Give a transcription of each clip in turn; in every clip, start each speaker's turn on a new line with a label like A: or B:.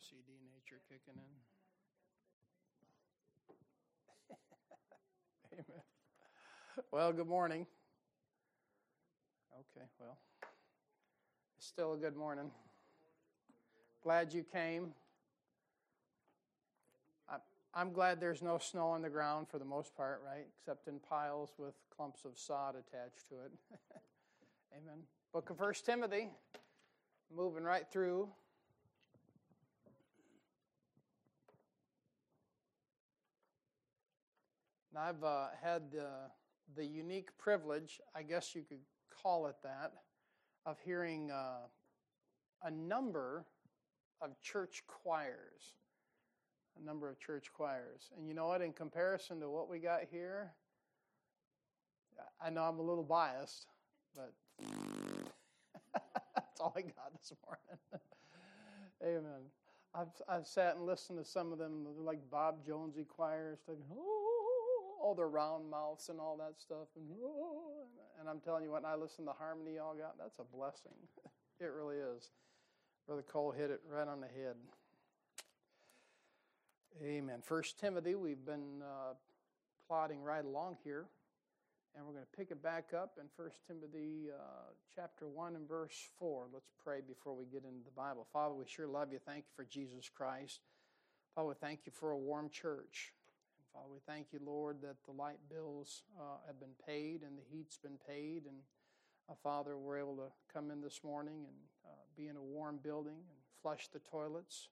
A: OCD nature kicking in. Amen. Well, good morning. Okay, well, it's still a good morning. Glad you came. I'm glad there's no snow on the ground for the most part, right? Except in piles with clumps of sod attached to it. Amen. Book of First Timothy, moving right through. I've uh, had uh, the unique privilege, I guess you could call it that, of hearing uh, a number of church choirs. A number of church choirs. And you know what? In comparison to what we got here, I know I'm a little biased, but that's all I got this morning. Amen. I've, I've sat and listened to some of them, like Bob Jonesy choirs, oh, all their round mouths and all that stuff. And, and I'm telling you what, I listen to the harmony y'all got. That's a blessing. it really is. Brother Cole hit it right on the head. Amen. First Timothy, we've been uh, plodding right along here, and we're going to pick it back up in First Timothy uh, chapter one and verse four. Let's pray before we get into the Bible. Father, we sure love you. Thank you for Jesus Christ. Father, thank you for a warm church. Father, we thank you, Lord, that the light bills uh, have been paid and the heat's been paid. And uh, Father, we're able to come in this morning and uh, be in a warm building and flush the toilets.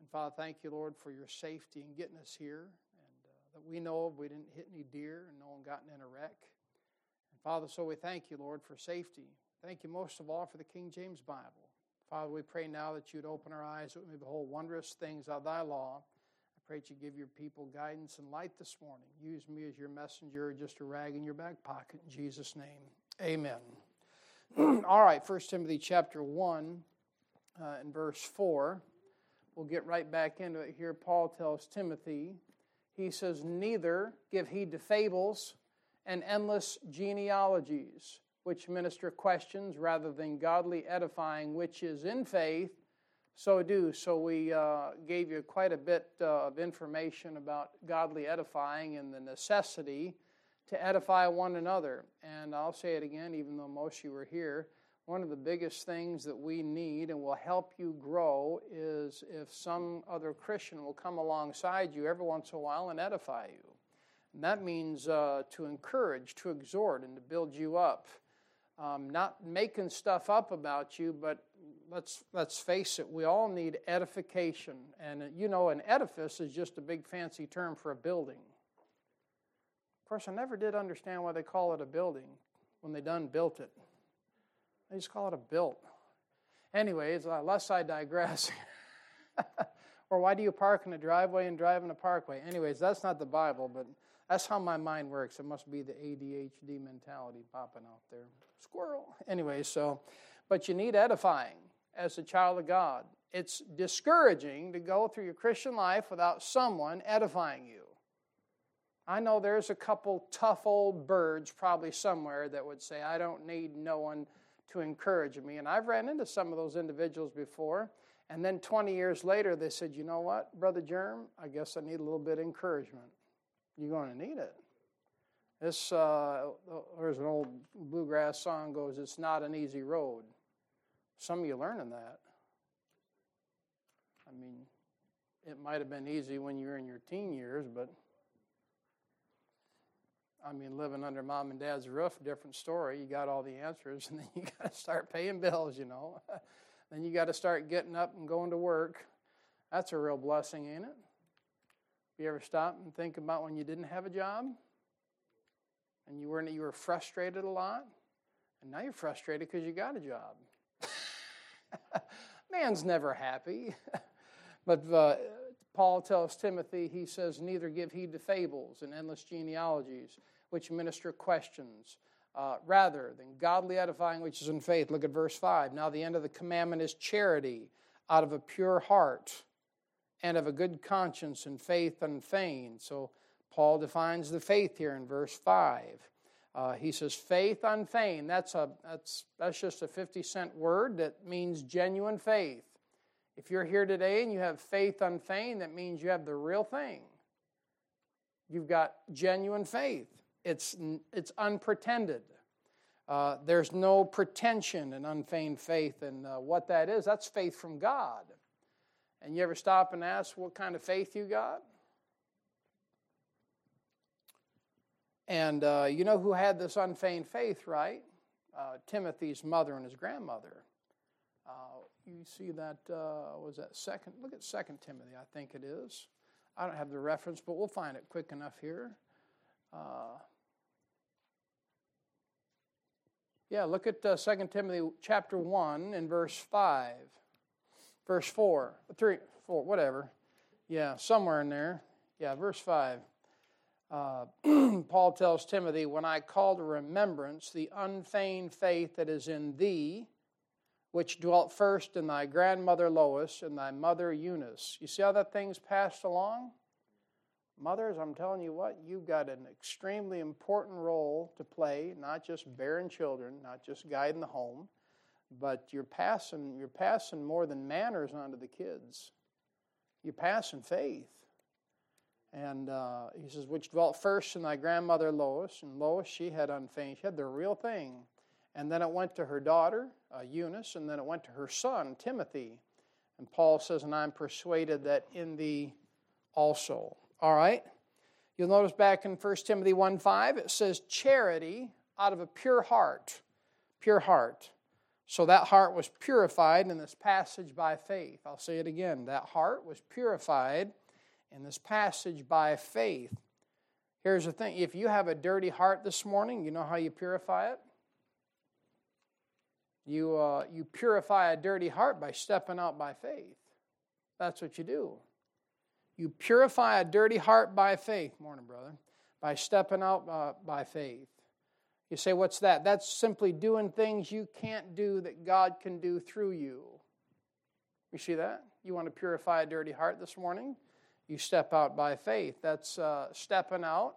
A: And Father, thank you, Lord, for your safety in getting us here. And uh, that we know of, we didn't hit any deer and no one gotten in a wreck. And Father, so we thank you, Lord, for safety. Thank you most of all for the King James Bible. Father, we pray now that you'd open our eyes that we may behold wondrous things of thy law Pray that you give your people guidance and light this morning. Use me as your messenger, or just a rag in your back pocket. In Jesus' name, amen. All right, 1 Timothy chapter 1 uh, and verse 4. We'll get right back into it here. Paul tells Timothy, he says, Neither give heed to fables and endless genealogies, which minister questions rather than godly edifying, which is in faith so do. So we uh, gave you quite a bit uh, of information about godly edifying and the necessity to edify one another. And I'll say it again, even though most of you were here. One of the biggest things that we need and will help you grow is if some other Christian will come alongside you every once in a while and edify you. And that means uh, to encourage, to exhort, and to build you up. Um, not making stuff up about you, but let's let's face it, we all need edification, and you know, an edifice is just a big fancy term for a building. Of course, I never did understand why they call it a building when they done built it. They just call it a built. Anyways, uh, lest I digress. or why do you park in a driveway and drive in a parkway? Anyways, that's not the Bible, but that's how my mind works. It must be the ADHD mentality popping out there. Squirrel. Anyway, so, but you need edifying as a child of God. It's discouraging to go through your Christian life without someone edifying you. I know there's a couple tough old birds probably somewhere that would say, I don't need no one to encourage me. And I've ran into some of those individuals before. And then 20 years later, they said, You know what, Brother Germ, I guess I need a little bit of encouragement. You're going to need it. This, uh, there's an old bluegrass song goes, It's not an easy road. Some of you learning that. I mean, it might have been easy when you were in your teen years, but I mean, living under mom and dad's roof, different story. You got all the answers, and then you got to start paying bills, you know. then you got to start getting up and going to work. That's a real blessing, ain't it? You ever stop and think about when you didn't have a job and you were you were frustrated a lot, and now you're frustrated because you got a job. Man's never happy. but uh, Paul tells Timothy, he says, Neither give heed to fables and endless genealogies, which minister questions, uh, rather than godly edifying, which is in faith. Look at verse 5. Now, the end of the commandment is charity out of a pure heart and of a good conscience and faith unfeigned. So, Paul defines the faith here in verse 5. Uh, he says, faith unfeigned. That's, a, that's, that's just a 50 cent word that means genuine faith. If you're here today and you have faith unfeigned, that means you have the real thing. You've got genuine faith. It's, it's unpretended. Uh, there's no pretension in unfeigned faith. And uh, what that is, that's faith from God. And you ever stop and ask what kind of faith you got? And uh, you know who had this unfeigned faith, right? Uh, Timothy's mother and his grandmother. Uh, you see that, uh, was that second? Look at Second Timothy, I think it is. I don't have the reference, but we'll find it quick enough here. Uh, yeah, look at uh, 2 Timothy chapter 1 and verse 5. Verse 4, 3, 4, whatever. Yeah, somewhere in there. Yeah, verse 5. Uh, Paul tells Timothy, When I call to remembrance the unfeigned faith that is in thee, which dwelt first in thy grandmother Lois and thy mother Eunice. You see how that thing's passed along? Mothers, I'm telling you what, you've got an extremely important role to play, not just bearing children, not just guiding the home, but you're passing, you're passing more than manners onto the kids. You're passing faith. And uh, he says, which dwelt first in thy grandmother Lois. And Lois, she had unfeigned, she had the real thing. And then it went to her daughter, uh, Eunice, and then it went to her son, Timothy. And Paul says, And I'm persuaded that in thee also. All right? You'll notice back in 1 Timothy 1 5, it says, Charity out of a pure heart. Pure heart. So that heart was purified in this passage by faith. I'll say it again. That heart was purified in this passage by faith. Here's the thing if you have a dirty heart this morning, you know how you purify it? You, uh, you purify a dirty heart by stepping out by faith. That's what you do. You purify a dirty heart by faith, morning, brother, by stepping out uh, by faith. You say, What's that? That's simply doing things you can't do that God can do through you. You see that? You want to purify a dirty heart this morning? You step out by faith. That's uh, stepping out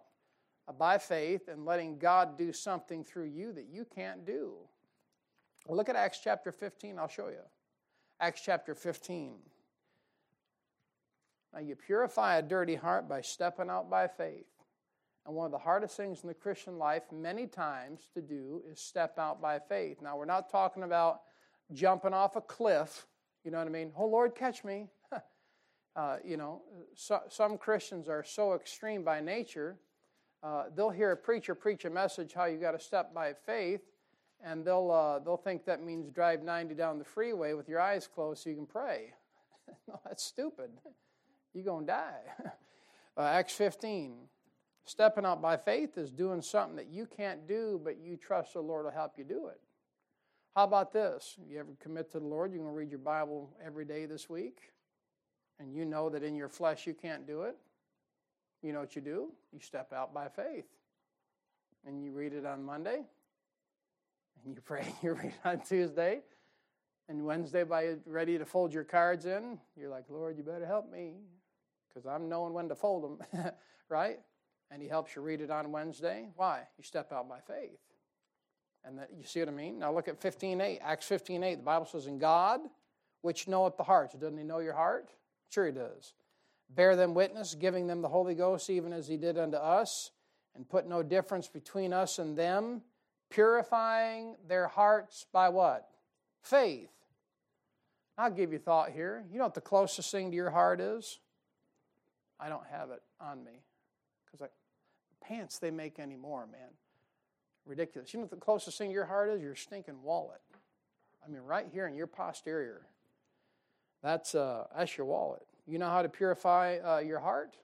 A: by faith and letting God do something through you that you can't do. Look at Acts chapter 15, I'll show you. Acts chapter 15. Now, you purify a dirty heart by stepping out by faith. And one of the hardest things in the Christian life, many times, to do is step out by faith. Now, we're not talking about jumping off a cliff. You know what I mean? Oh, Lord, catch me. Uh, you know, so, some Christians are so extreme by nature. Uh, they'll hear a preacher preach a message how you got to step by faith, and they'll, uh, they'll think that means drive 90 down the freeway with your eyes closed so you can pray. no, that's stupid. You're going to die. Uh, Acts 15. Stepping out by faith is doing something that you can't do, but you trust the Lord will help you do it. How about this? You ever commit to the Lord? You're going to read your Bible every day this week, and you know that in your flesh you can't do it. You know what you do? You step out by faith. And you read it on Monday, and you pray, you read it on Tuesday, and Wednesday, by ready to fold your cards in, you're like, Lord, you better help me because I'm knowing when to fold them, right? And He helps you read it on Wednesday. Why? You step out by faith. And that, you see what I mean? Now look at 15.8, Acts 15.8. The Bible says, In God, which knoweth the hearts. Doesn't He know your heart? Sure He does. Bear them witness, giving them the Holy Ghost, even as He did unto us, and put no difference between us and them purifying their hearts by what? Faith. I'll give you thought here. You know what the closest thing to your heart is? I don't have it on me. Because the pants they make anymore, man. Ridiculous. You know what the closest thing to your heart is? Your stinking wallet. I mean, right here in your posterior. That's, uh, that's your wallet. You know how to purify uh, your heart?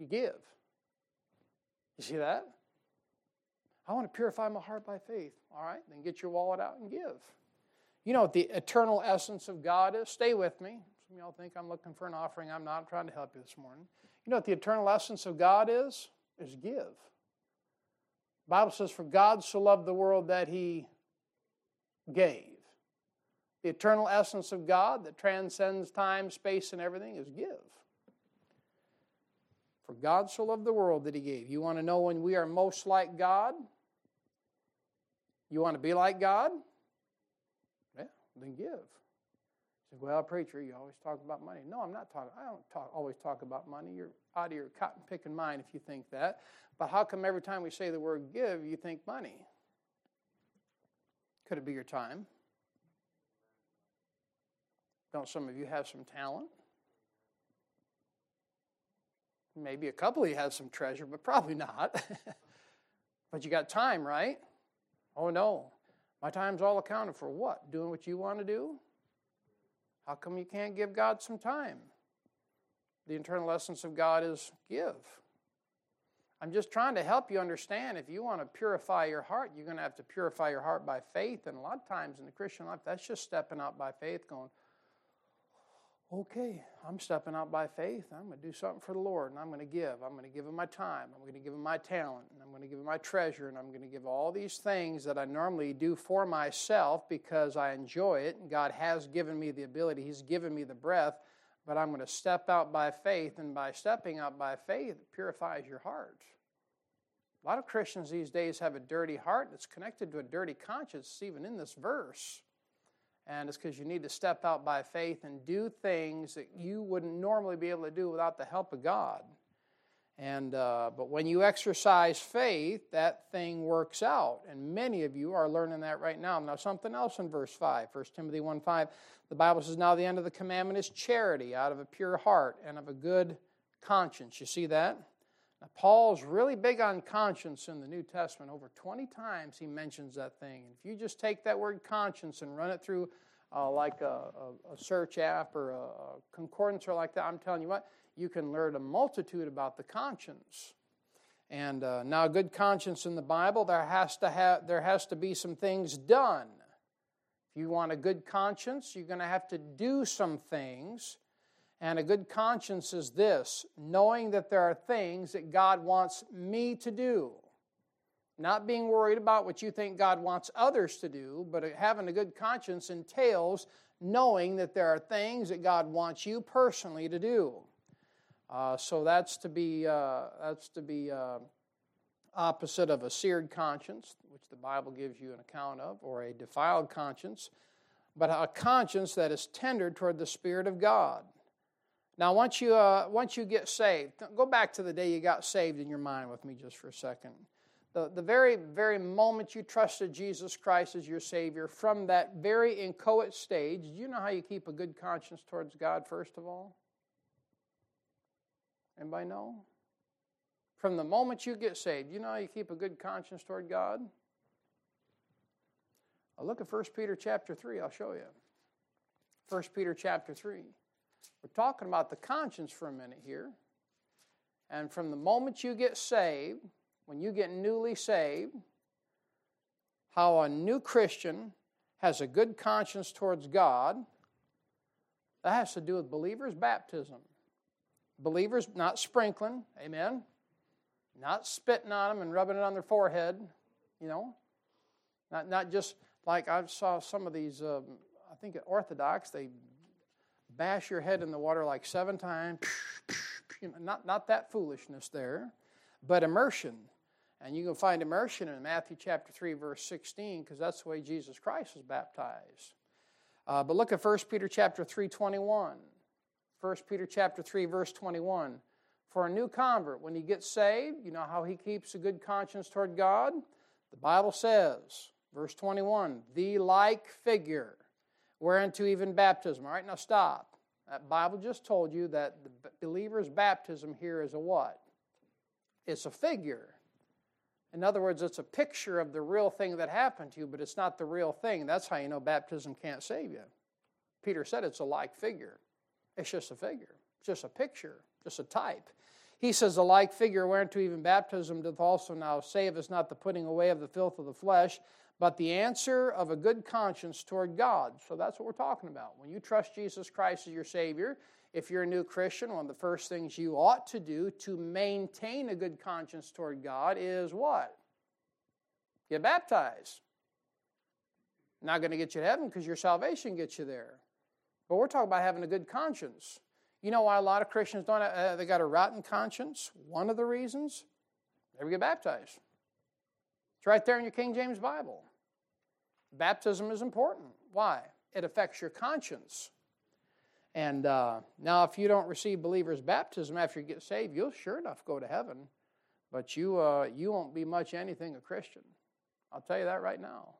A: You give. You see that? I want to purify my heart by faith. All right, then get your wallet out and give. You know what the eternal essence of God is? Stay with me. Some of y'all think I'm looking for an offering. I'm not. I'm trying to help you this morning. You know what the eternal essence of God is? Is give. The Bible says, For God so loved the world that he gave. The eternal essence of God that transcends time, space, and everything is give. For God so loved the world that he gave. You want to know when we are most like God? You want to be like God? Yeah, then give. Well, preacher, you always talk about money. No, I'm not talking. I don't talk, always talk about money. You're out of your cotton picking mind if you think that. But how come every time we say the word give, you think money? Could it be your time? Don't some of you have some talent? Maybe a couple of you have some treasure, but probably not. but you got time, right? Oh no. My time's all accounted for what? Doing what you want to do? How come you can't give God some time? The internal essence of God is give. I'm just trying to help you understand if you want to purify your heart, you're going to have to purify your heart by faith. And a lot of times in the Christian life, that's just stepping out by faith, going, okay, I'm stepping out by faith. I'm going to do something for the Lord, and I'm going to give. I'm going to give Him my time. I'm going to give Him my talent, and I'm going to give Him my treasure, and I'm going to give all these things that I normally do for myself because I enjoy it. And God has given me the ability, He's given me the breath, but I'm going to step out by faith, and by stepping out by faith, it purifies your heart. A lot of Christians these days have a dirty heart that's connected to a dirty conscience, even in this verse. And it's because you need to step out by faith and do things that you wouldn't normally be able to do without the help of God. And uh, but when you exercise faith, that thing works out, and many of you are learning that right now. Now, something else in verse five, 1 Timothy one five, the Bible says, "Now the end of the commandment is charity, out of a pure heart and of a good conscience." You see that? Now, Paul's really big on conscience in the New Testament. Over 20 times he mentions that thing. And if you just take that word conscience and run it through uh, like a, a, a, search app or a, a concordance or like that, I'm telling you what, you can learn a multitude about the conscience. And uh, now, good conscience in the Bible, there has to have there has to be some things done. If you want a good conscience, you're going to have to do some things and a good conscience is this knowing that there are things that God wants me to do. Not being worried about what you think God wants others to do, but having a good conscience entails knowing that there are things that God wants you personally to do. Uh, so that's to be uh, that's to be uh, opposite of a seared conscience, which the Bible gives you an account of, or a defiled conscience, but a conscience that is tendered toward the Spirit of God. Now, once you, uh, once you get saved, go back to the day you got saved in your mind with me just for a second. The, the very, very moment you trusted Jesus Christ as your Savior, from that very inchoate stage, do you know how you keep a good conscience towards God, first of all? Anybody know? From the moment you get saved, you know how you keep a good conscience toward God? I'll look at 1 Peter chapter 3, I'll show you. 1 Peter chapter 3. We're talking about the conscience for a minute here. And from the moment you get saved, when you get newly saved, how a new Christian has a good conscience towards God, that has to do with believers' baptism. Believers not sprinkling, amen? Not spitting on them and rubbing it on their forehead, you know? Not, not just like I saw some of these, um, I think Orthodox, they bash your head in the water like seven times. not, not that foolishness there, but immersion. And you can find immersion in Matthew chapter 3, verse 16, because that's the way Jesus Christ was baptized. Uh, but look at 1 Peter chapter 3, 21. 1 Peter chapter 3, verse 21. For a new convert, when he gets saved, you know how he keeps a good conscience toward God? The Bible says, verse 21, the like figure whereunto even baptism. All right, now stop. That Bible just told you that the believer's baptism here is a what? It's a figure. In other words, it's a picture of the real thing that happened to you, but it's not the real thing. That's how you know baptism can't save you. Peter said it's a like figure. It's just a figure, just a picture, just a type. He says, A like figure whereunto even baptism doth also now save us, not the putting away of the filth of the flesh, but the answer of a good conscience toward God. So that's what we're talking about. When you trust Jesus Christ as your Savior, if you're a new Christian, one of the first things you ought to do to maintain a good conscience toward God is what? Get baptized. Not going to get you to heaven because your salvation gets you there. But we're talking about having a good conscience. You know why a lot of Christians don't? Have, uh, they got a rotten conscience. One of the reasons, never get baptized. It's right there in your King James Bible. Baptism is important. Why? It affects your conscience. And uh, now, if you don't receive believer's baptism after you get saved, you'll sure enough go to heaven, but you, uh, you won't be much anything a Christian. I'll tell you that right now.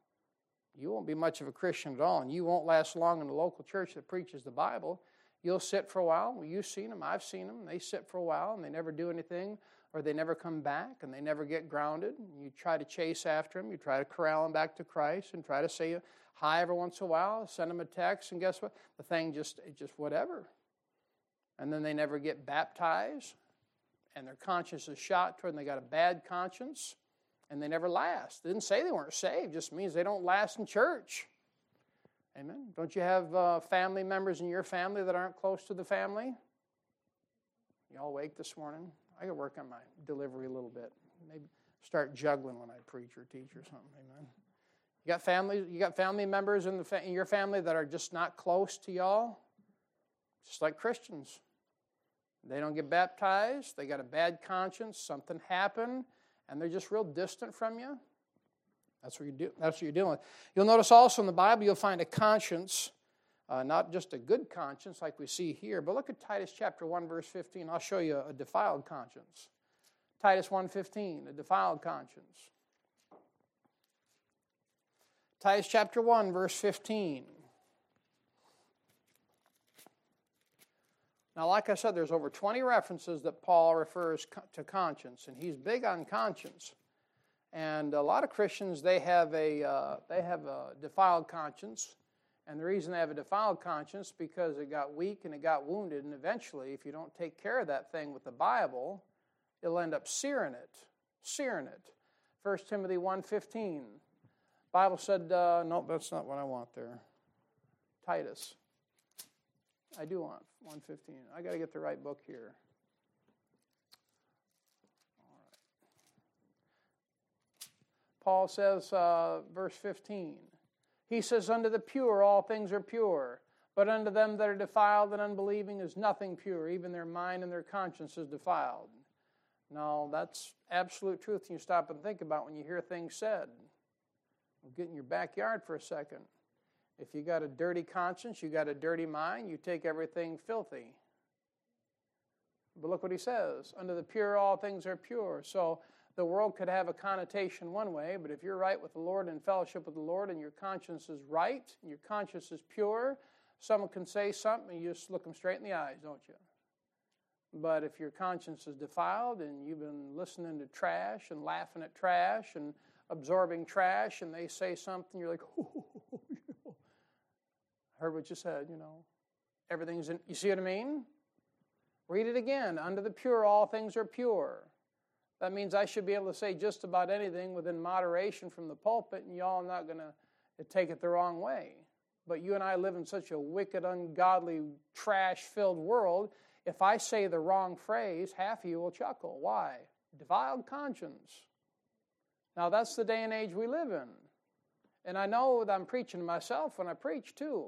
A: You won't be much of a Christian at all, and you won't last long in the local church that preaches the Bible. You'll sit for a while. You've seen them, I've seen them. They sit for a while and they never do anything, or they never come back and they never get grounded. You try to chase after them, you try to corral them back to Christ, and try to say hi every once in a while, send them a text, and guess what? The thing just, just whatever. And then they never get baptized, and their conscience is shot toward, and they got a bad conscience, and they never last. It didn't say they weren't saved, just means they don't last in church. Amen. Don't you have uh, family members in your family that aren't close to the family? Y'all awake this morning? I got to work on my delivery a little bit. Maybe start juggling when I preach or teach or something. Amen. You got family. You got family members in the fa- in your family that are just not close to y'all. Just like Christians, they don't get baptized. They got a bad conscience. Something happened, and they're just real distant from you. That's what, you do, that's what you're dealing with. You'll notice also in the Bible, you'll find a conscience, uh, not just a good conscience like we see here, but look at Titus chapter 1, verse 15. I'll show you a defiled conscience. Titus 1.15, a defiled conscience. Titus chapter 1, verse 15. Now, like I said, there's over 20 references that Paul refers to conscience, and he's big on conscience. And a lot of Christians, they have a, uh, they have a defiled conscience. And the reason they have a defiled conscience because it got weak and it got wounded. And eventually, if you don't take care of that thing with the Bible, it'll end up searing it. Searing it. 1 Timothy 1.15. Bible said, uh, nope, that's not what I want there. Titus. I do want 115. I got to get the right book here. Paul says, uh, verse 15, he says, Unto the pure all things are pure, but unto them that are defiled and unbelieving is nothing pure, even their mind and their conscience is defiled. Now, that's absolute truth you stop and think about when you hear things said. Get in your backyard for a second. If you got a dirty conscience, you got a dirty mind, you take everything filthy. But look what he says. Under the pure, all things are pure. So the world could have a connotation one way, but if you're right with the Lord and fellowship with the Lord and your conscience is right and your conscience is pure, someone can say something and you just look them straight in the eyes, don't you? But if your conscience is defiled and you've been listening to trash and laughing at trash and absorbing trash and they say something, you're like, oh, you know, I heard what you said, you know. Everything's in, you see what I mean? Read it again. Under the pure, all things are pure. That means I should be able to say just about anything within moderation from the pulpit, and y'all are not going to take it the wrong way. But you and I live in such a wicked, ungodly, trash filled world. If I say the wrong phrase, half of you will chuckle. Why? Defiled conscience. Now, that's the day and age we live in. And I know that I'm preaching to myself when I preach, too.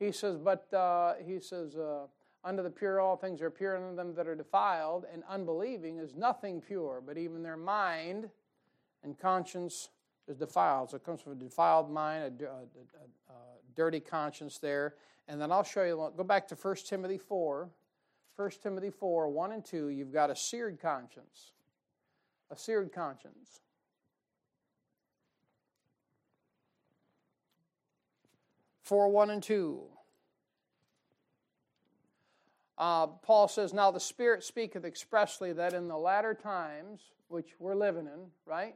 A: He says, but uh, he says, uh, Unto the pure, all things are pure, and them that are defiled and unbelieving is nothing pure, but even their mind and conscience is defiled. So it comes from a defiled mind, a, a, a, a dirty conscience there. And then I'll show you, go back to 1 Timothy 4. 1 Timothy 4, 1 and 2, you've got a seared conscience. A seared conscience. Four, one, and two. Uh, Paul says, Now the Spirit speaketh expressly that in the latter times, which we're living in, right?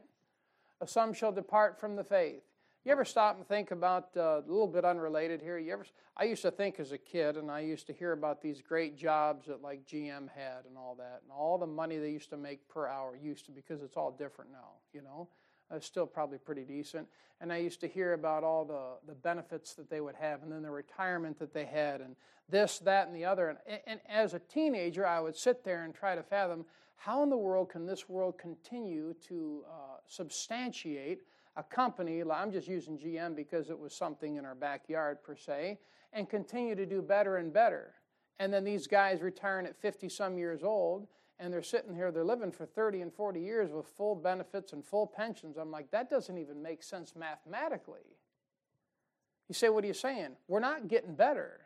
A: Some shall depart from the faith. You ever stop and think about uh, a little bit unrelated here? You ever? I used to think as a kid, and I used to hear about these great jobs that like GM had and all that, and all the money they used to make per hour used to because it's all different now, you know uh, still probably pretty decent. And I used to hear about all the, the benefits that they would have, and then the retirement that they had, and this, that, and the other. And, and as a teenager, I would sit there and try to fathom how in the world can this world continue to uh, substantiate a company, I'm just using GM because it was something in our backyard per se, and continue to do better and better. And then these guys retiring at 50 some years old, and they're sitting here, they're living for 30 and 40 years with full benefits and full pensions. I'm like, that doesn't even make sense mathematically. You say, what are you saying? We're not getting better.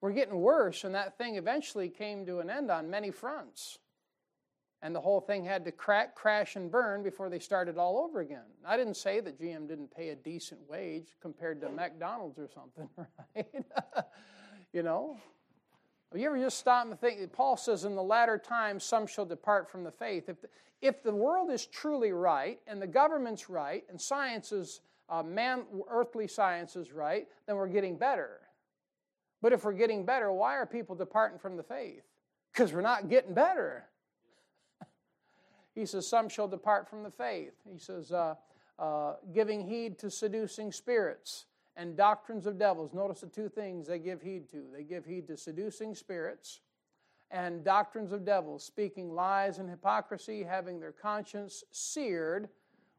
A: We're getting worse, and that thing eventually came to an end on many fronts. And the whole thing had to crack, crash, and burn before they started all over again. I didn't say that GM didn't pay a decent wage compared to McDonald's or something, right? you know? Have you ever just stop and think? That Paul says, In the latter times, some shall depart from the faith. If the, if the world is truly right, and the government's right, and science is, uh, man, earthly science is right, then we're getting better. But if we're getting better, why are people departing from the faith? Because we're not getting better. he says, Some shall depart from the faith. He says, uh, uh, giving heed to seducing spirits and doctrines of devils. Notice the two things they give heed to they give heed to seducing spirits and doctrines of devils, speaking lies and hypocrisy, having their conscience seared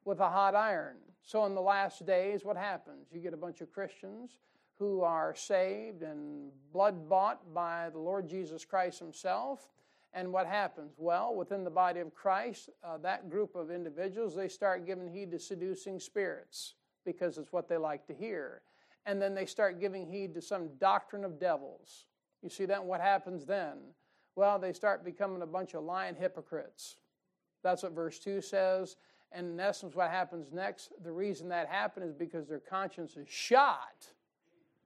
A: with a hot iron. So, in the last days, what happens? You get a bunch of Christians who are saved and blood bought by the Lord Jesus Christ Himself. And what happens? Well, within the body of Christ, uh, that group of individuals, they start giving heed to seducing spirits because it's what they like to hear. And then they start giving heed to some doctrine of devils. You see that? what happens then? Well, they start becoming a bunch of lying hypocrites. That's what verse 2 says. And in essence, what happens next, the reason that happened is because their conscience is shot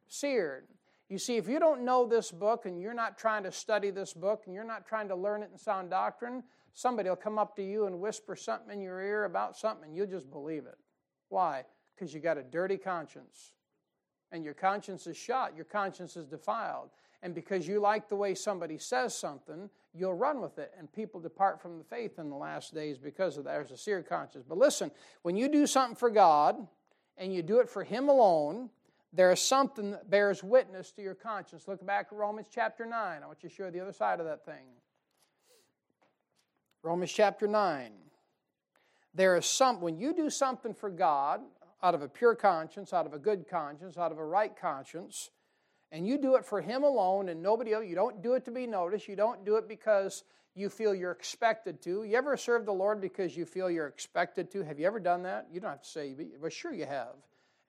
A: seared. You see, if you don't know this book and you're not trying to study this book and you're not trying to learn it in sound doctrine, somebody will come up to you and whisper something in your ear about something and you'll just believe it. Why? Because you got a dirty conscience. And your conscience is shot, your conscience is defiled. And because you like the way somebody says something, you'll run with it. And people depart from the faith in the last days because of that. There's a seared conscience. But listen, when you do something for God and you do it for Him alone, there is something that bears witness to your conscience. Look back at Romans chapter 9. I want you to show the other side of that thing. Romans chapter 9. There is some, when you do something for God out of a pure conscience, out of a good conscience, out of a right conscience, and you do it for Him alone and nobody else, you don't do it to be noticed, you don't do it because you feel you're expected to. You ever serve the Lord because you feel you're expected to? Have you ever done that? You don't have to say, but sure you have.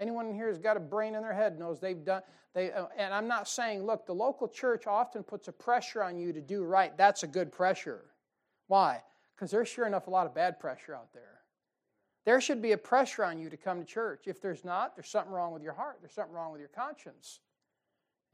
A: Anyone here has got a brain in their head knows they've done. They, uh, and I'm not saying, look, the local church often puts a pressure on you to do right. That's a good pressure. Why? Because there's sure enough a lot of bad pressure out there. There should be a pressure on you to come to church. If there's not, there's something wrong with your heart. There's something wrong with your conscience.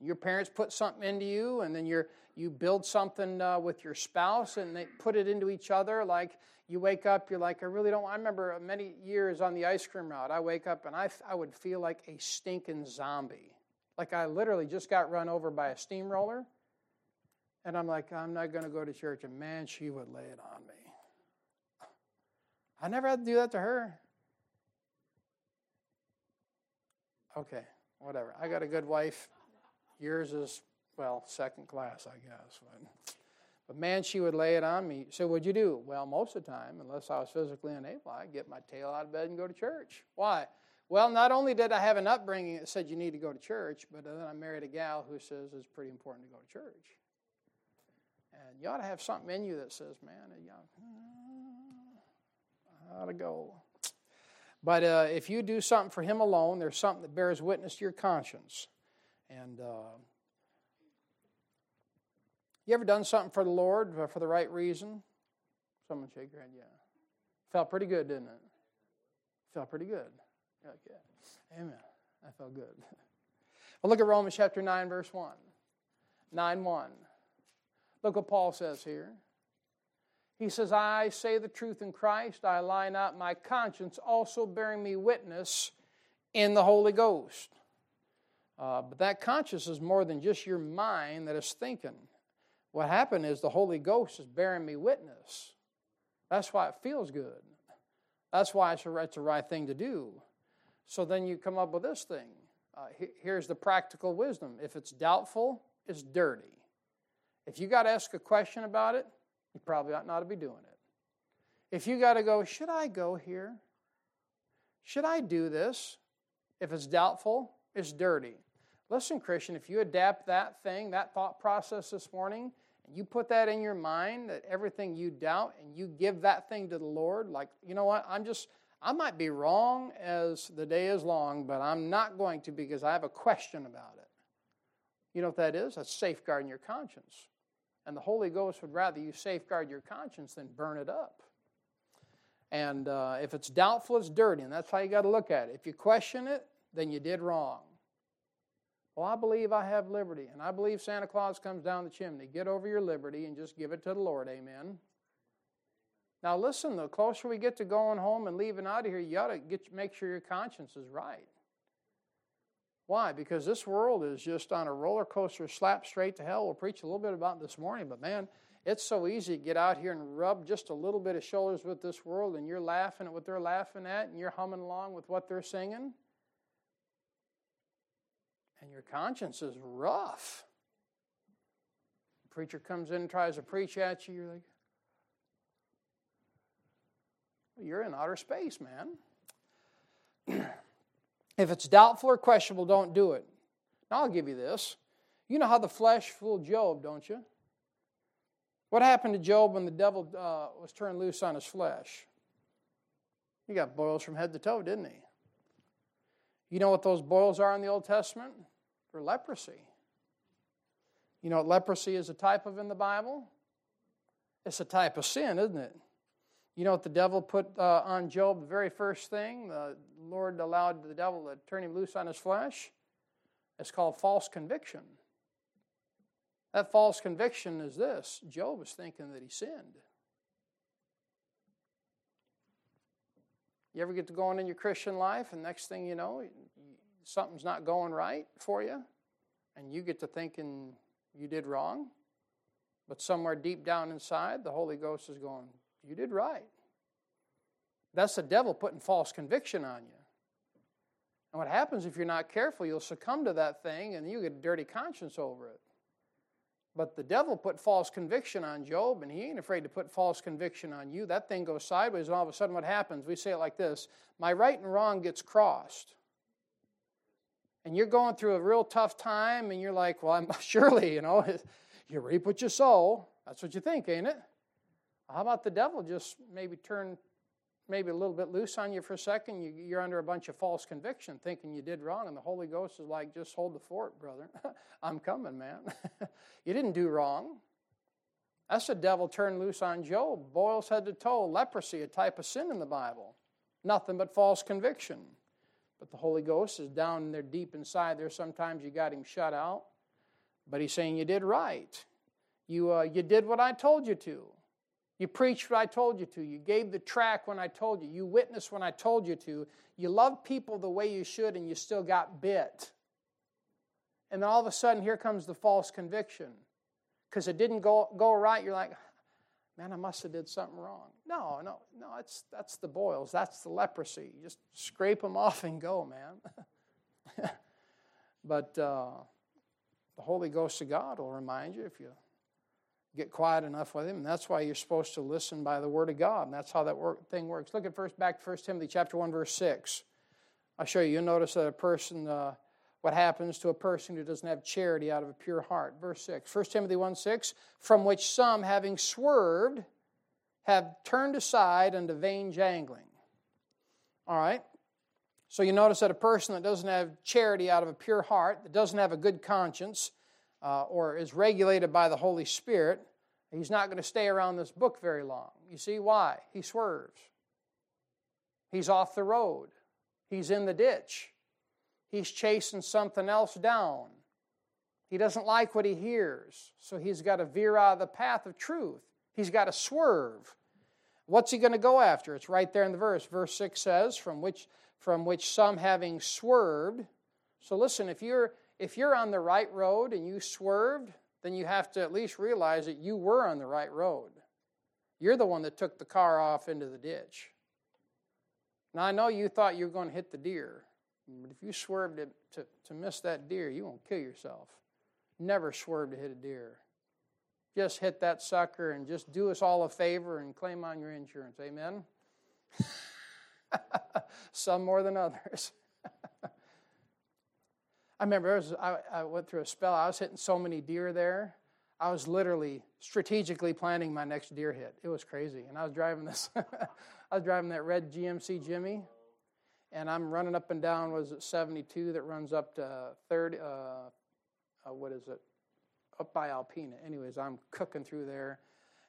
A: Your parents put something into you, and then you you build something uh, with your spouse, and they put it into each other. Like you wake up, you're like, I really don't. I remember many years on the ice cream route, I wake up and I, I would feel like a stinking zombie. Like I literally just got run over by a steamroller. And I'm like, I'm not going to go to church. And man, she would lay it on me. I never had to do that to her. Okay, whatever. I got a good wife. Yours is, well, second class, I guess. But but man, she would lay it on me. So, what'd you do? Well, most of the time, unless I was physically unable, I'd get my tail out of bed and go to church. Why? Well, not only did I have an upbringing that said you need to go to church, but then I married a gal who says it's pretty important to go to church. And you ought to have something in you that says, man, you to go. But uh, if you do something for Him alone, there's something that bears witness to your conscience. And uh, you ever done something for the Lord uh, for the right reason? Someone shake your hand, yeah. Felt pretty good, didn't it? Felt pretty good. Yeah, Amen. I felt good. Well, look at Romans chapter 9, verse 1. 9 1. Look what Paul says here. He says, I say the truth in Christ, I lie not, my conscience also bearing me witness in the Holy Ghost. Uh, but that conscience is more than just your mind that is thinking. What happened is the Holy Ghost is bearing me witness. That's why it feels good. That's why it's, the right thing to do. So then you come up with this thing. Uh, here's the practical wisdom. If it's doubtful, it's dirty. If you got to ask a question about it, you probably ought not to be doing it. If you got to go, should I go here? Should I do this? If it's doubtful, it's dirty. Listen, Christian, if you adapt that thing, that thought process this morning, and you put that in your mind that everything you doubt and you give that thing to the Lord, like, you know what, I'm just, I might be wrong as the day is long, but I'm not going to because I have a question about it. You know what that is? That's safeguarding your conscience. And the Holy Ghost would rather you safeguard your conscience than burn it up. And uh, if it's doubtful, it's dirty, and that's how you got to look at it. If you question it, then you did wrong. Well, I believe I have liberty, and I believe Santa Claus comes down the chimney. Get over your liberty and just give it to the Lord. Amen. Now, listen, the closer we get to going home and leaving out of here, you got to get, make sure your conscience is right. Why? Because this world is just on a roller coaster, slap straight to hell. We'll preach a little bit about this morning, but man, it's so easy to get out here and rub just a little bit of shoulders with this world, and you're laughing at what they're laughing at, and you're humming along with what they're singing. And your conscience is rough. Preacher comes in and tries to preach at you, you're like, well, you're in outer space, man. if it's doubtful or questionable, don't do it. Now, I'll give you this. You know how the flesh fooled Job, don't you? What happened to Job when the devil uh, was turned loose on his flesh? He got boils from head to toe, didn't he? You know what those boils are in the Old Testament? They're leprosy. You know what leprosy is a type of in the Bible? It's a type of sin, isn't it? You know what the devil put uh, on Job? The very first thing the Lord allowed the devil to turn him loose on his flesh? It's called false conviction. That false conviction is this Job was thinking that he sinned. You ever get to going in your Christian life, and next thing you know, something's not going right for you, and you get to thinking you did wrong, but somewhere deep down inside, the Holy Ghost is going, You did right. That's the devil putting false conviction on you. And what happens if you're not careful, you'll succumb to that thing and you get a dirty conscience over it. But the devil put false conviction on Job, and he ain't afraid to put false conviction on you. That thing goes sideways, and all of a sudden, what happens? We say it like this My right and wrong gets crossed. And you're going through a real tough time, and you're like, Well, I'm surely, you know, you reap what you sow. That's what you think, ain't it? How about the devil just maybe turn maybe a little bit loose on you for a second, you, are under a bunch of false conviction, thinking you did wrong, and the Holy Ghost is like, just hold the fort, brother. I'm coming, man. you didn't do wrong. That's the devil turned loose on Job. Boils head to toe, leprosy, a type of sin in the Bible. Nothing but false conviction. But the Holy Ghost is down there deep inside there. Sometimes you got him shut out. But he's saying you did right. You, uh, you did what I told you to. You preached what I told you to. You gave the track when I told you. You witnessed when I told you to. You loved people the way you should, and you still got bit. And then all of a sudden, here comes the false conviction. Because it didn't go, go right, you're like, man, I must have did something wrong. No, no, no, it's, that's the boils. That's the leprosy. You just scrape them off and go, man. but uh, the Holy Ghost of God will remind you if you get quiet enough with him. And that's why you're supposed to listen by the word of God. And that's how that work, thing works. Look at first back to 1 Timothy chapter 1, verse 6. I'll show you. You'll notice that a person, uh, what happens to a person who doesn't have charity out of a pure heart. Verse 6. 1 Timothy 1 6. From which some, having swerved, have turned aside unto vain jangling. All right. So you notice that a person that doesn't have charity out of a pure heart, that doesn't have a good conscience, uh, or is regulated by the Holy Spirit, he's not going to stay around this book very long. You see why? He swerves. He's off the road. He's in the ditch. He's chasing something else down. He doesn't like what he hears, so he's got to veer out of the path of truth. He's got to swerve. What's he going to go after? It's right there in the verse. Verse 6 says, from which, from which some having swerved. So listen, if you're if you're on the right road and you swerved, then you have to at least realize that you were on the right road. You're the one that took the car off into the ditch. Now, I know you thought you were going to hit the deer, but if you swerved to, to, to miss that deer, you won't kill yourself. Never swerve to hit a deer. Just hit that sucker and just do us all a favor and claim on your insurance. Amen? Some more than others. I remember was, I, I went through a spell. I was hitting so many deer there. I was literally strategically planning my next deer hit. It was crazy. And I was driving this, I was driving that red GMC Jimmy, and I'm running up and down, was it 72 that runs up to 30, uh, uh, what is it? Up by Alpena. Anyways, I'm cooking through there.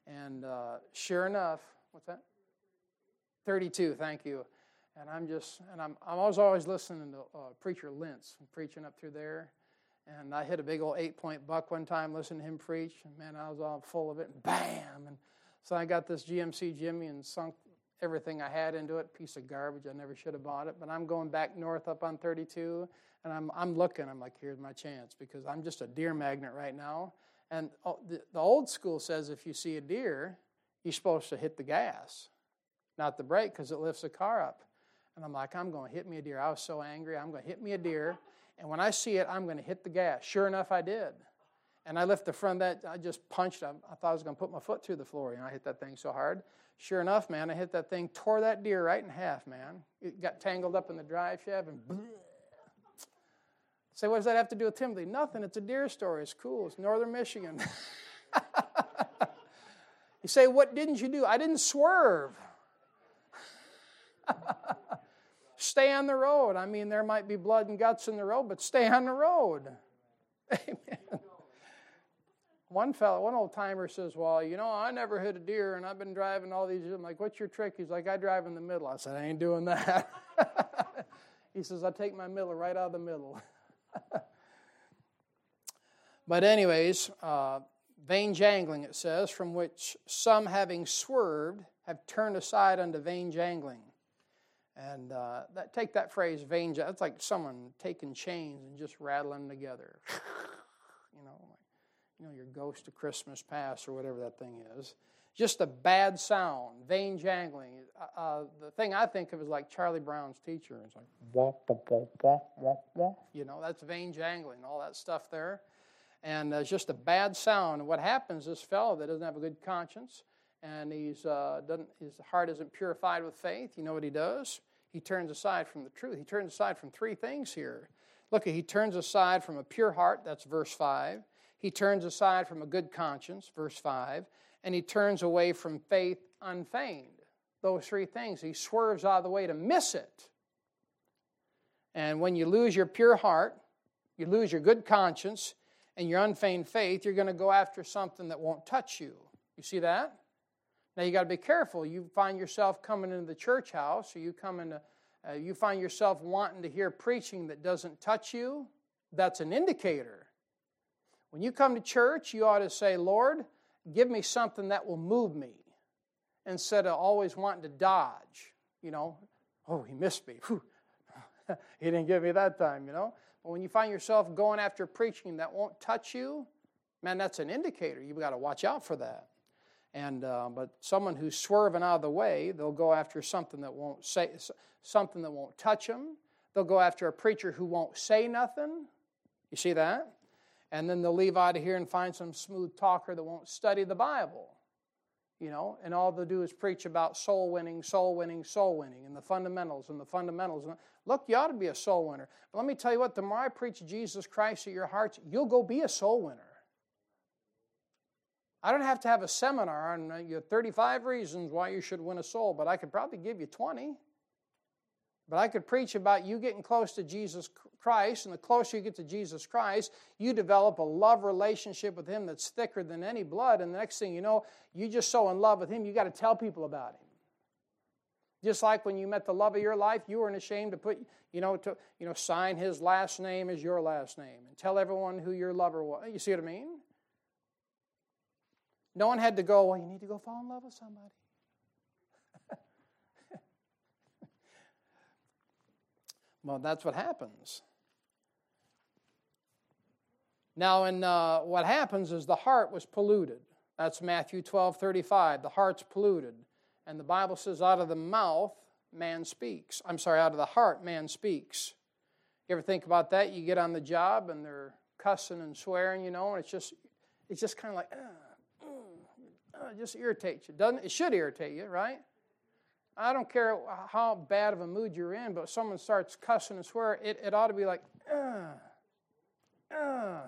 A: And uh, sure enough, what's that? 32, thank you. And I'm just, and I'm, I was always listening to uh, Preacher Lentz preaching up through there. And I hit a big old eight point buck one time listening to him preach. And man, I was all full of it. And bam! And so I got this GMC Jimmy and sunk everything I had into it. Piece of garbage. I never should have bought it. But I'm going back north up on 32. And I'm, I'm looking. I'm like, here's my chance because I'm just a deer magnet right now. And oh, the old school says if you see a deer, you're supposed to hit the gas, not the brake because it lifts the car up. And I'm like, I'm going to hit me a deer. I was so angry. I'm going to hit me a deer. And when I see it, I'm going to hit the gas. Sure enough, I did. And I left the front that, I just punched. I, I thought I was going to put my foot through the floor. Know, I hit that thing so hard. Sure enough, man, I hit that thing, tore that deer right in half, man. It got tangled up in the drive shaft and. Say, what does that have to do with Timothy? Nothing. It's a deer story. It's cool. It's northern Michigan. you say, what didn't you do? I didn't swerve. stay on the road. I mean, there might be blood and guts in the road, but stay on the road. Amen. One fellow, one old timer says, Well, you know, I never hit a deer and I've been driving all these years. I'm like, What's your trick? He's like, I drive in the middle. I said, I ain't doing that. he says, I take my middle right out of the middle. but, anyways, uh, vain jangling, it says, from which some having swerved have turned aside unto vain jangling. And uh, that, take that phrase, vain, that's like someone taking chains and just rattling together. you know, like, you know, your ghost of Christmas past or whatever that thing is. Just a bad sound, vain jangling. Uh, uh, the thing I think of is like Charlie Brown's teacher. It's like, wah, wah, wah, wah, wah, wah. you know, that's vain jangling, all that stuff there. And uh, it's just a bad sound. And what happens, this fellow that doesn't have a good conscience, and he's, uh, doesn't, his heart isn't purified with faith, you know what he does? He turns aside from the truth. He turns aside from three things here. Look, he turns aside from a pure heart, that's verse 5. He turns aside from a good conscience, verse 5. And he turns away from faith unfeigned. Those three things. He swerves out of the way to miss it. And when you lose your pure heart, you lose your good conscience, and your unfeigned faith, you're going to go after something that won't touch you. You see that? Now you got to be careful. You find yourself coming into the church house, or you come into, uh, you find yourself wanting to hear preaching that doesn't touch you. That's an indicator. When you come to church, you ought to say, Lord, give me something that will move me, instead of always wanting to dodge. You know, oh, he missed me. he didn't give me that time. You know. But when you find yourself going after preaching that won't touch you, man, that's an indicator. You've got to watch out for that. And uh, but someone who's swerving out of the way, they'll go after something that won't say something that won't touch them. They'll go after a preacher who won't say nothing. You see that? And then they'll leave out of here and find some smooth talker that won't study the Bible. You know, and all they'll do is preach about soul winning, soul winning, soul winning, and the fundamentals and the fundamentals. Look, you ought to be a soul winner. But let me tell you what, the more I preach Jesus Christ at your hearts, you'll go be a soul winner. I don't have to have a seminar on uh, your 35 reasons why you should win a soul, but I could probably give you 20. But I could preach about you getting close to Jesus Christ, and the closer you get to Jesus Christ, you develop a love relationship with Him that's thicker than any blood. And the next thing you know, you're just so in love with Him, you got to tell people about Him. Just like when you met the love of your life, you weren't ashamed to put, you know, to you know, sign His last name as your last name and tell everyone who your lover was. You see what I mean? No one had to go, well, you need to go fall in love with somebody. well, that's what happens. Now, and uh, what happens is the heart was polluted. That's Matthew 12 35. The heart's polluted. And the Bible says, out of the mouth, man speaks. I'm sorry, out of the heart, man speaks. You ever think about that? You get on the job and they're cussing and swearing, you know, and it's just, it's just kind of like, uh, it just irritates you. Doesn't it? should irritate you, right? I don't care how bad of a mood you're in, but someone starts cussing and swearing, it, it ought to be like, uh, uh.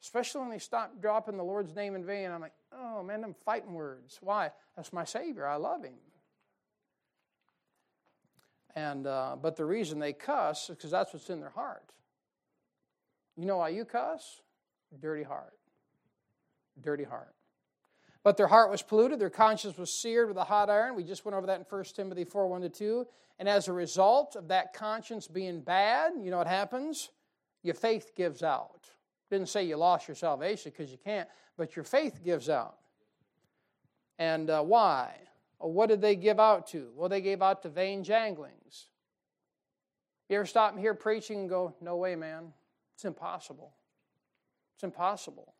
A: Especially when they stop dropping the Lord's name in vain. I'm like, oh man, them fighting words. Why? That's my Savior. I love Him. And uh, but the reason they cuss is because that's what's in their heart. You know why you cuss? Dirty heart. Dirty heart. But their heart was polluted, their conscience was seared with a hot iron. We just went over that in 1 Timothy 4 1 to 2. And as a result of that conscience being bad, you know what happens? Your faith gives out. Didn't say you lost your salvation because you can't, but your faith gives out. And uh, why? Well, what did they give out to? Well, they gave out to vain janglings. You ever stop and hear preaching and go, No way, man. It's impossible. It's impossible.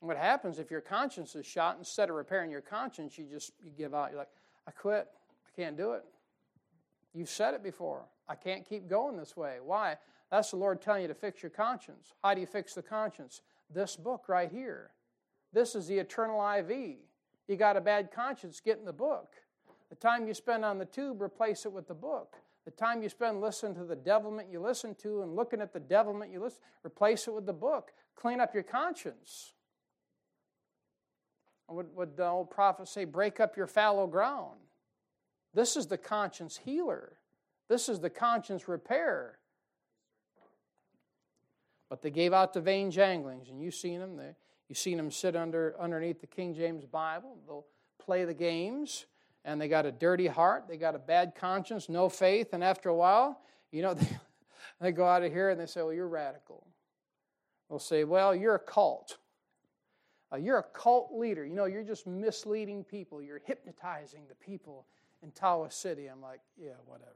A: What happens if your conscience is shot, instead of repairing your conscience, you just you give out. You're like, I quit. I can't do it. You've said it before. I can't keep going this way. Why? That's the Lord telling you to fix your conscience. How do you fix the conscience? This book right here. This is the eternal IV. You got a bad conscience, get in the book. The time you spend on the tube, replace it with the book. The time you spend listening to the devilment you listen to and looking at the devilment you listen, replace it with the book. Clean up your conscience. Would, would the old prophet say, break up your fallow ground? This is the conscience healer. This is the conscience repair. But they gave out the vain janglings, and you've seen them. They, you've seen them sit under underneath the King James Bible. They'll play the games, and they got a dirty heart. They got a bad conscience, no faith, and after a while, you know, they, they go out of here and they say, "Well, you're radical." They'll say, "Well, you're a cult." Uh, you're a cult leader. You know, you're just misleading people. You're hypnotizing the people in Tawas City. I'm like, yeah, whatever.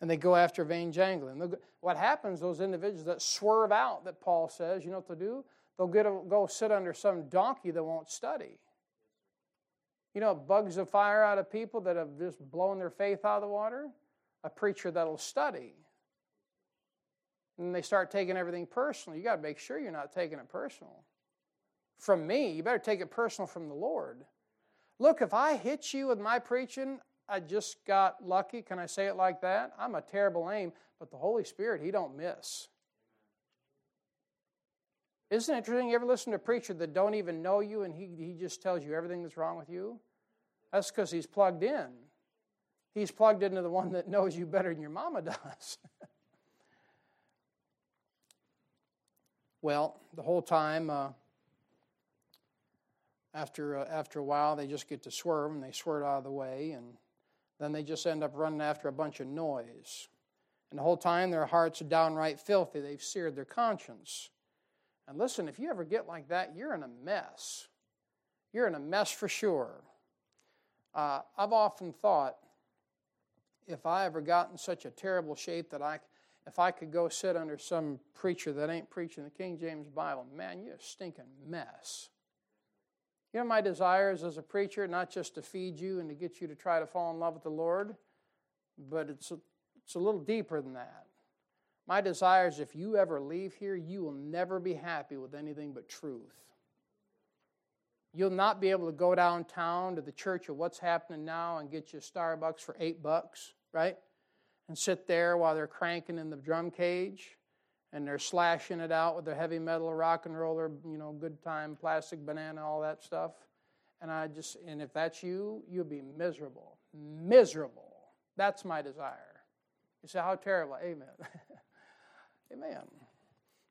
A: And they go after. Go, what happens, those individuals that swerve out, that Paul says, you know what they'll do? They'll get a, go sit under some donkey that won't study. You know, bugs the fire out of people that have just blown their faith out of the water? A preacher that'll study. And they start taking everything personal. You got to make sure you're not taking it personal from me. You better take it personal from the Lord. Look, if I hit you with my preaching, I just got lucky. Can I say it like that? I'm a terrible aim, but the Holy Spirit, He don't miss. Isn't it interesting? You ever listen to a preacher that don't even know you and he, he just tells you everything that's wrong with you? That's because he's plugged in. He's plugged into the one that knows you better than your mama does. well, the whole time, uh, after, uh, after a while, they just get to swerve and they swerve out of the way, and then they just end up running after a bunch of noise. And the whole time, their hearts are downright filthy. They've seared their conscience. And listen, if you ever get like that, you're in a mess. You're in a mess for sure. Uh, I've often thought if I ever got in such a terrible shape that I, if I could go sit under some preacher that ain't preaching the King James Bible, man, you're a stinking mess. You know, my desire is as a preacher, not just to feed you and to get you to try to fall in love with the Lord, but it's a, it's a little deeper than that. My desire is if you ever leave here, you will never be happy with anything but truth. You'll not be able to go downtown to the church of what's happening now and get you a Starbucks for eight bucks, right? And sit there while they're cranking in the drum cage and they're slashing it out with the heavy metal rock and roller, you know, good time, plastic banana, all that stuff. And I just, and if that's you, you'll be miserable. Miserable. That's my desire. You say, how terrible. Amen. Amen.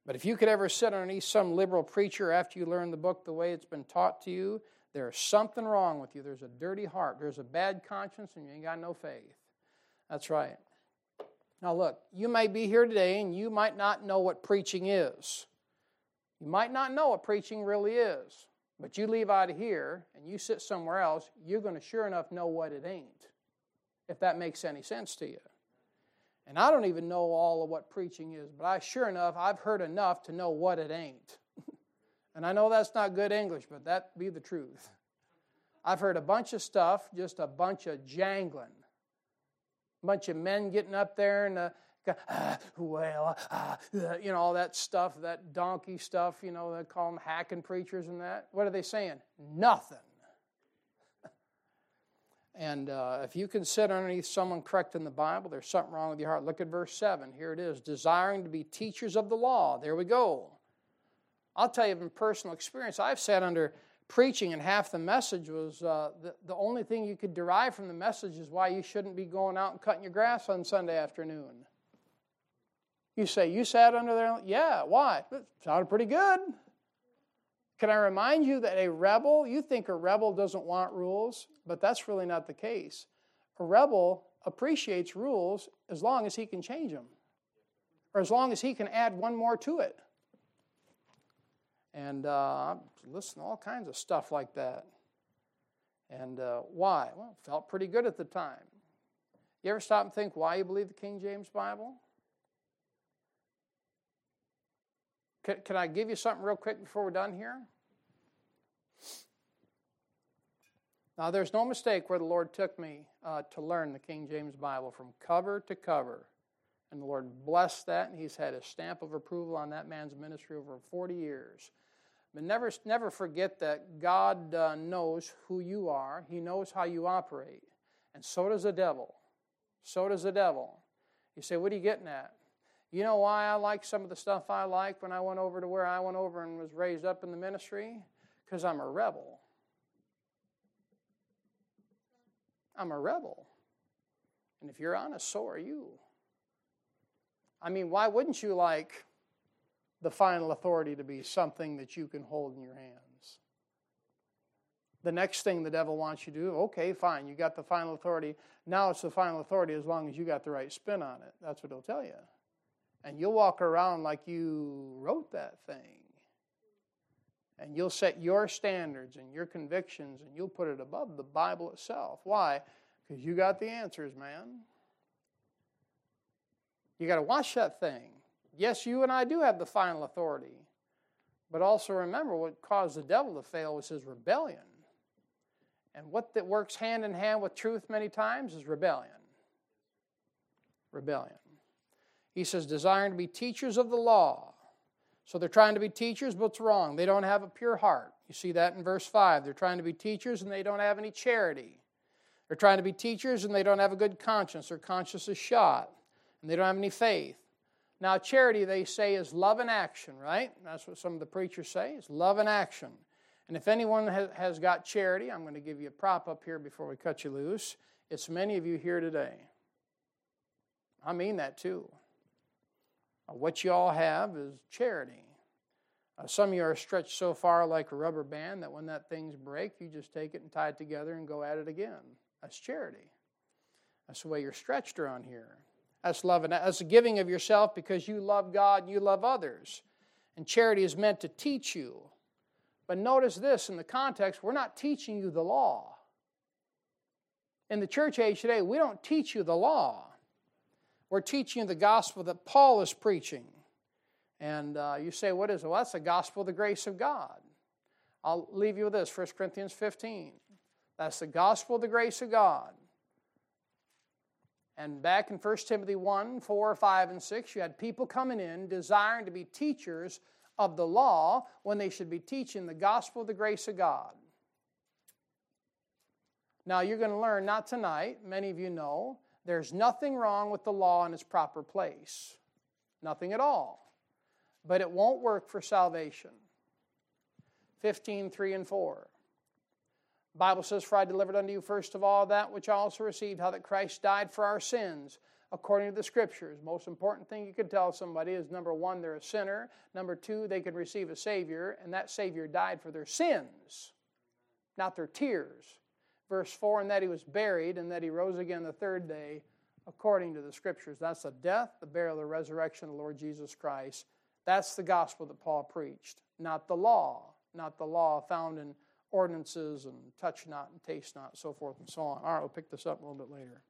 A: But if you could ever sit underneath some liberal preacher after you learn the book the way it's been taught to you, there's something wrong with you. There's a dirty heart. There's a bad conscience, and you ain't got no faith. That's right. Now, look, you may be here today and you might not know what preaching is. You might not know what preaching really is. But you leave out of here and you sit somewhere else, you're going to sure enough know what it ain't, if that makes any sense to you. And I don't even know all of what preaching is, but I sure enough, I've heard enough to know what it ain't. and I know that's not good English, but that be the truth. I've heard a bunch of stuff, just a bunch of jangling bunch of men getting up there and uh, ah, well, ah, you know, all that stuff, that donkey stuff, you know, they call them hacking preachers and that. What are they saying? Nothing. and uh, if you can sit underneath someone correcting the Bible, there's something wrong with your heart. Look at verse 7. Here it is desiring to be teachers of the law. There we go. I'll tell you from personal experience, I've sat under preaching, and half the message was uh, the, the only thing you could derive from the message is why you shouldn't be going out and cutting your grass on Sunday afternoon. You say, You sat under there? Yeah, why? It sounded pretty good. Can I remind you that a rebel, you think a rebel doesn't want rules, but that's really not the case. A rebel appreciates rules as long as he can change them, or as long as he can add one more to it. And uh, listen to all kinds of stuff like that. And uh, why? Well, felt pretty good at the time. You ever stop and think why you believe the King James Bible? Can, can I give you something real quick before we're done here? Now, there's no mistake where the Lord took me uh, to learn the King James Bible from cover to cover. And the Lord blessed that, and He's had a stamp of approval on that man's ministry over 40 years. But never, never forget that God uh, knows who you are, He knows how you operate. And so does the devil. So does the devil. You say, What are you getting at? You know why I like some of the stuff I like when I went over to where I went over and was raised up in the ministry? Because I'm a rebel. I'm a rebel. And if you're honest, so are you. I mean, why wouldn't you like the final authority to be something that you can hold in your hands? The next thing the devil wants you to do, okay, fine, you got the final authority. Now it's the final authority as long as you got the right spin on it. That's what he'll tell you. And you'll walk around like you wrote that thing. And you'll set your standards and your convictions and you'll put it above the Bible itself. Why? Because you got the answers, man. You got to watch that thing. Yes, you and I do have the final authority. But also remember what caused the devil to fail was his rebellion. And what that works hand in hand with truth many times is rebellion. Rebellion. He says, desiring to be teachers of the law. So they're trying to be teachers, but it's wrong. They don't have a pure heart. You see that in verse 5. They're trying to be teachers and they don't have any charity. They're trying to be teachers and they don't have a good conscience. Their conscience is shot and they don't have any faith. Now, charity, they say, is love and action, right? That's what some of the preachers say, is love and action. And if anyone has got charity, I'm going to give you a prop up here before we cut you loose. It's many of you here today. I mean that too. What you all have is charity. Uh, some of you are stretched so far like a rubber band that when that thing's break, you just take it and tie it together and go at it again. That's charity. That's the way you're stretched around here. That's loving. That's the giving of yourself because you love God and you love others. And charity is meant to teach you. But notice this in the context, we're not teaching you the law. In the church age today, we don't teach you the law. We're teaching you the gospel that Paul is preaching. And uh, you say, what is it? Well, that's the gospel of the grace of God. I'll leave you with this 1 Corinthians 15. That's the gospel of the grace of God. And back in 1 Timothy 1 4, 5, and 6, you had people coming in desiring to be teachers of the law when they should be teaching the gospel of the grace of God. Now, you're going to learn, not tonight, many of you know, there's nothing wrong with the law in its proper place. Nothing at all. But it won't work for salvation. 15, 3 and 4. Bible says, For I delivered unto you first of all that which I also received, how that Christ died for our sins, according to the Scriptures. Most important thing you could tell somebody is number one, they're a sinner. Number two, they could receive a Savior, and that Savior died for their sins, not their tears. Verse 4, and that he was buried, and that he rose again the third day, according to the Scriptures. That's the death, the burial, the resurrection of the Lord Jesus Christ. That's the gospel that Paul preached, not the law, not the law found in ordinances and touch not and taste not, and so forth and so on. All right, we'll pick this up a little bit later.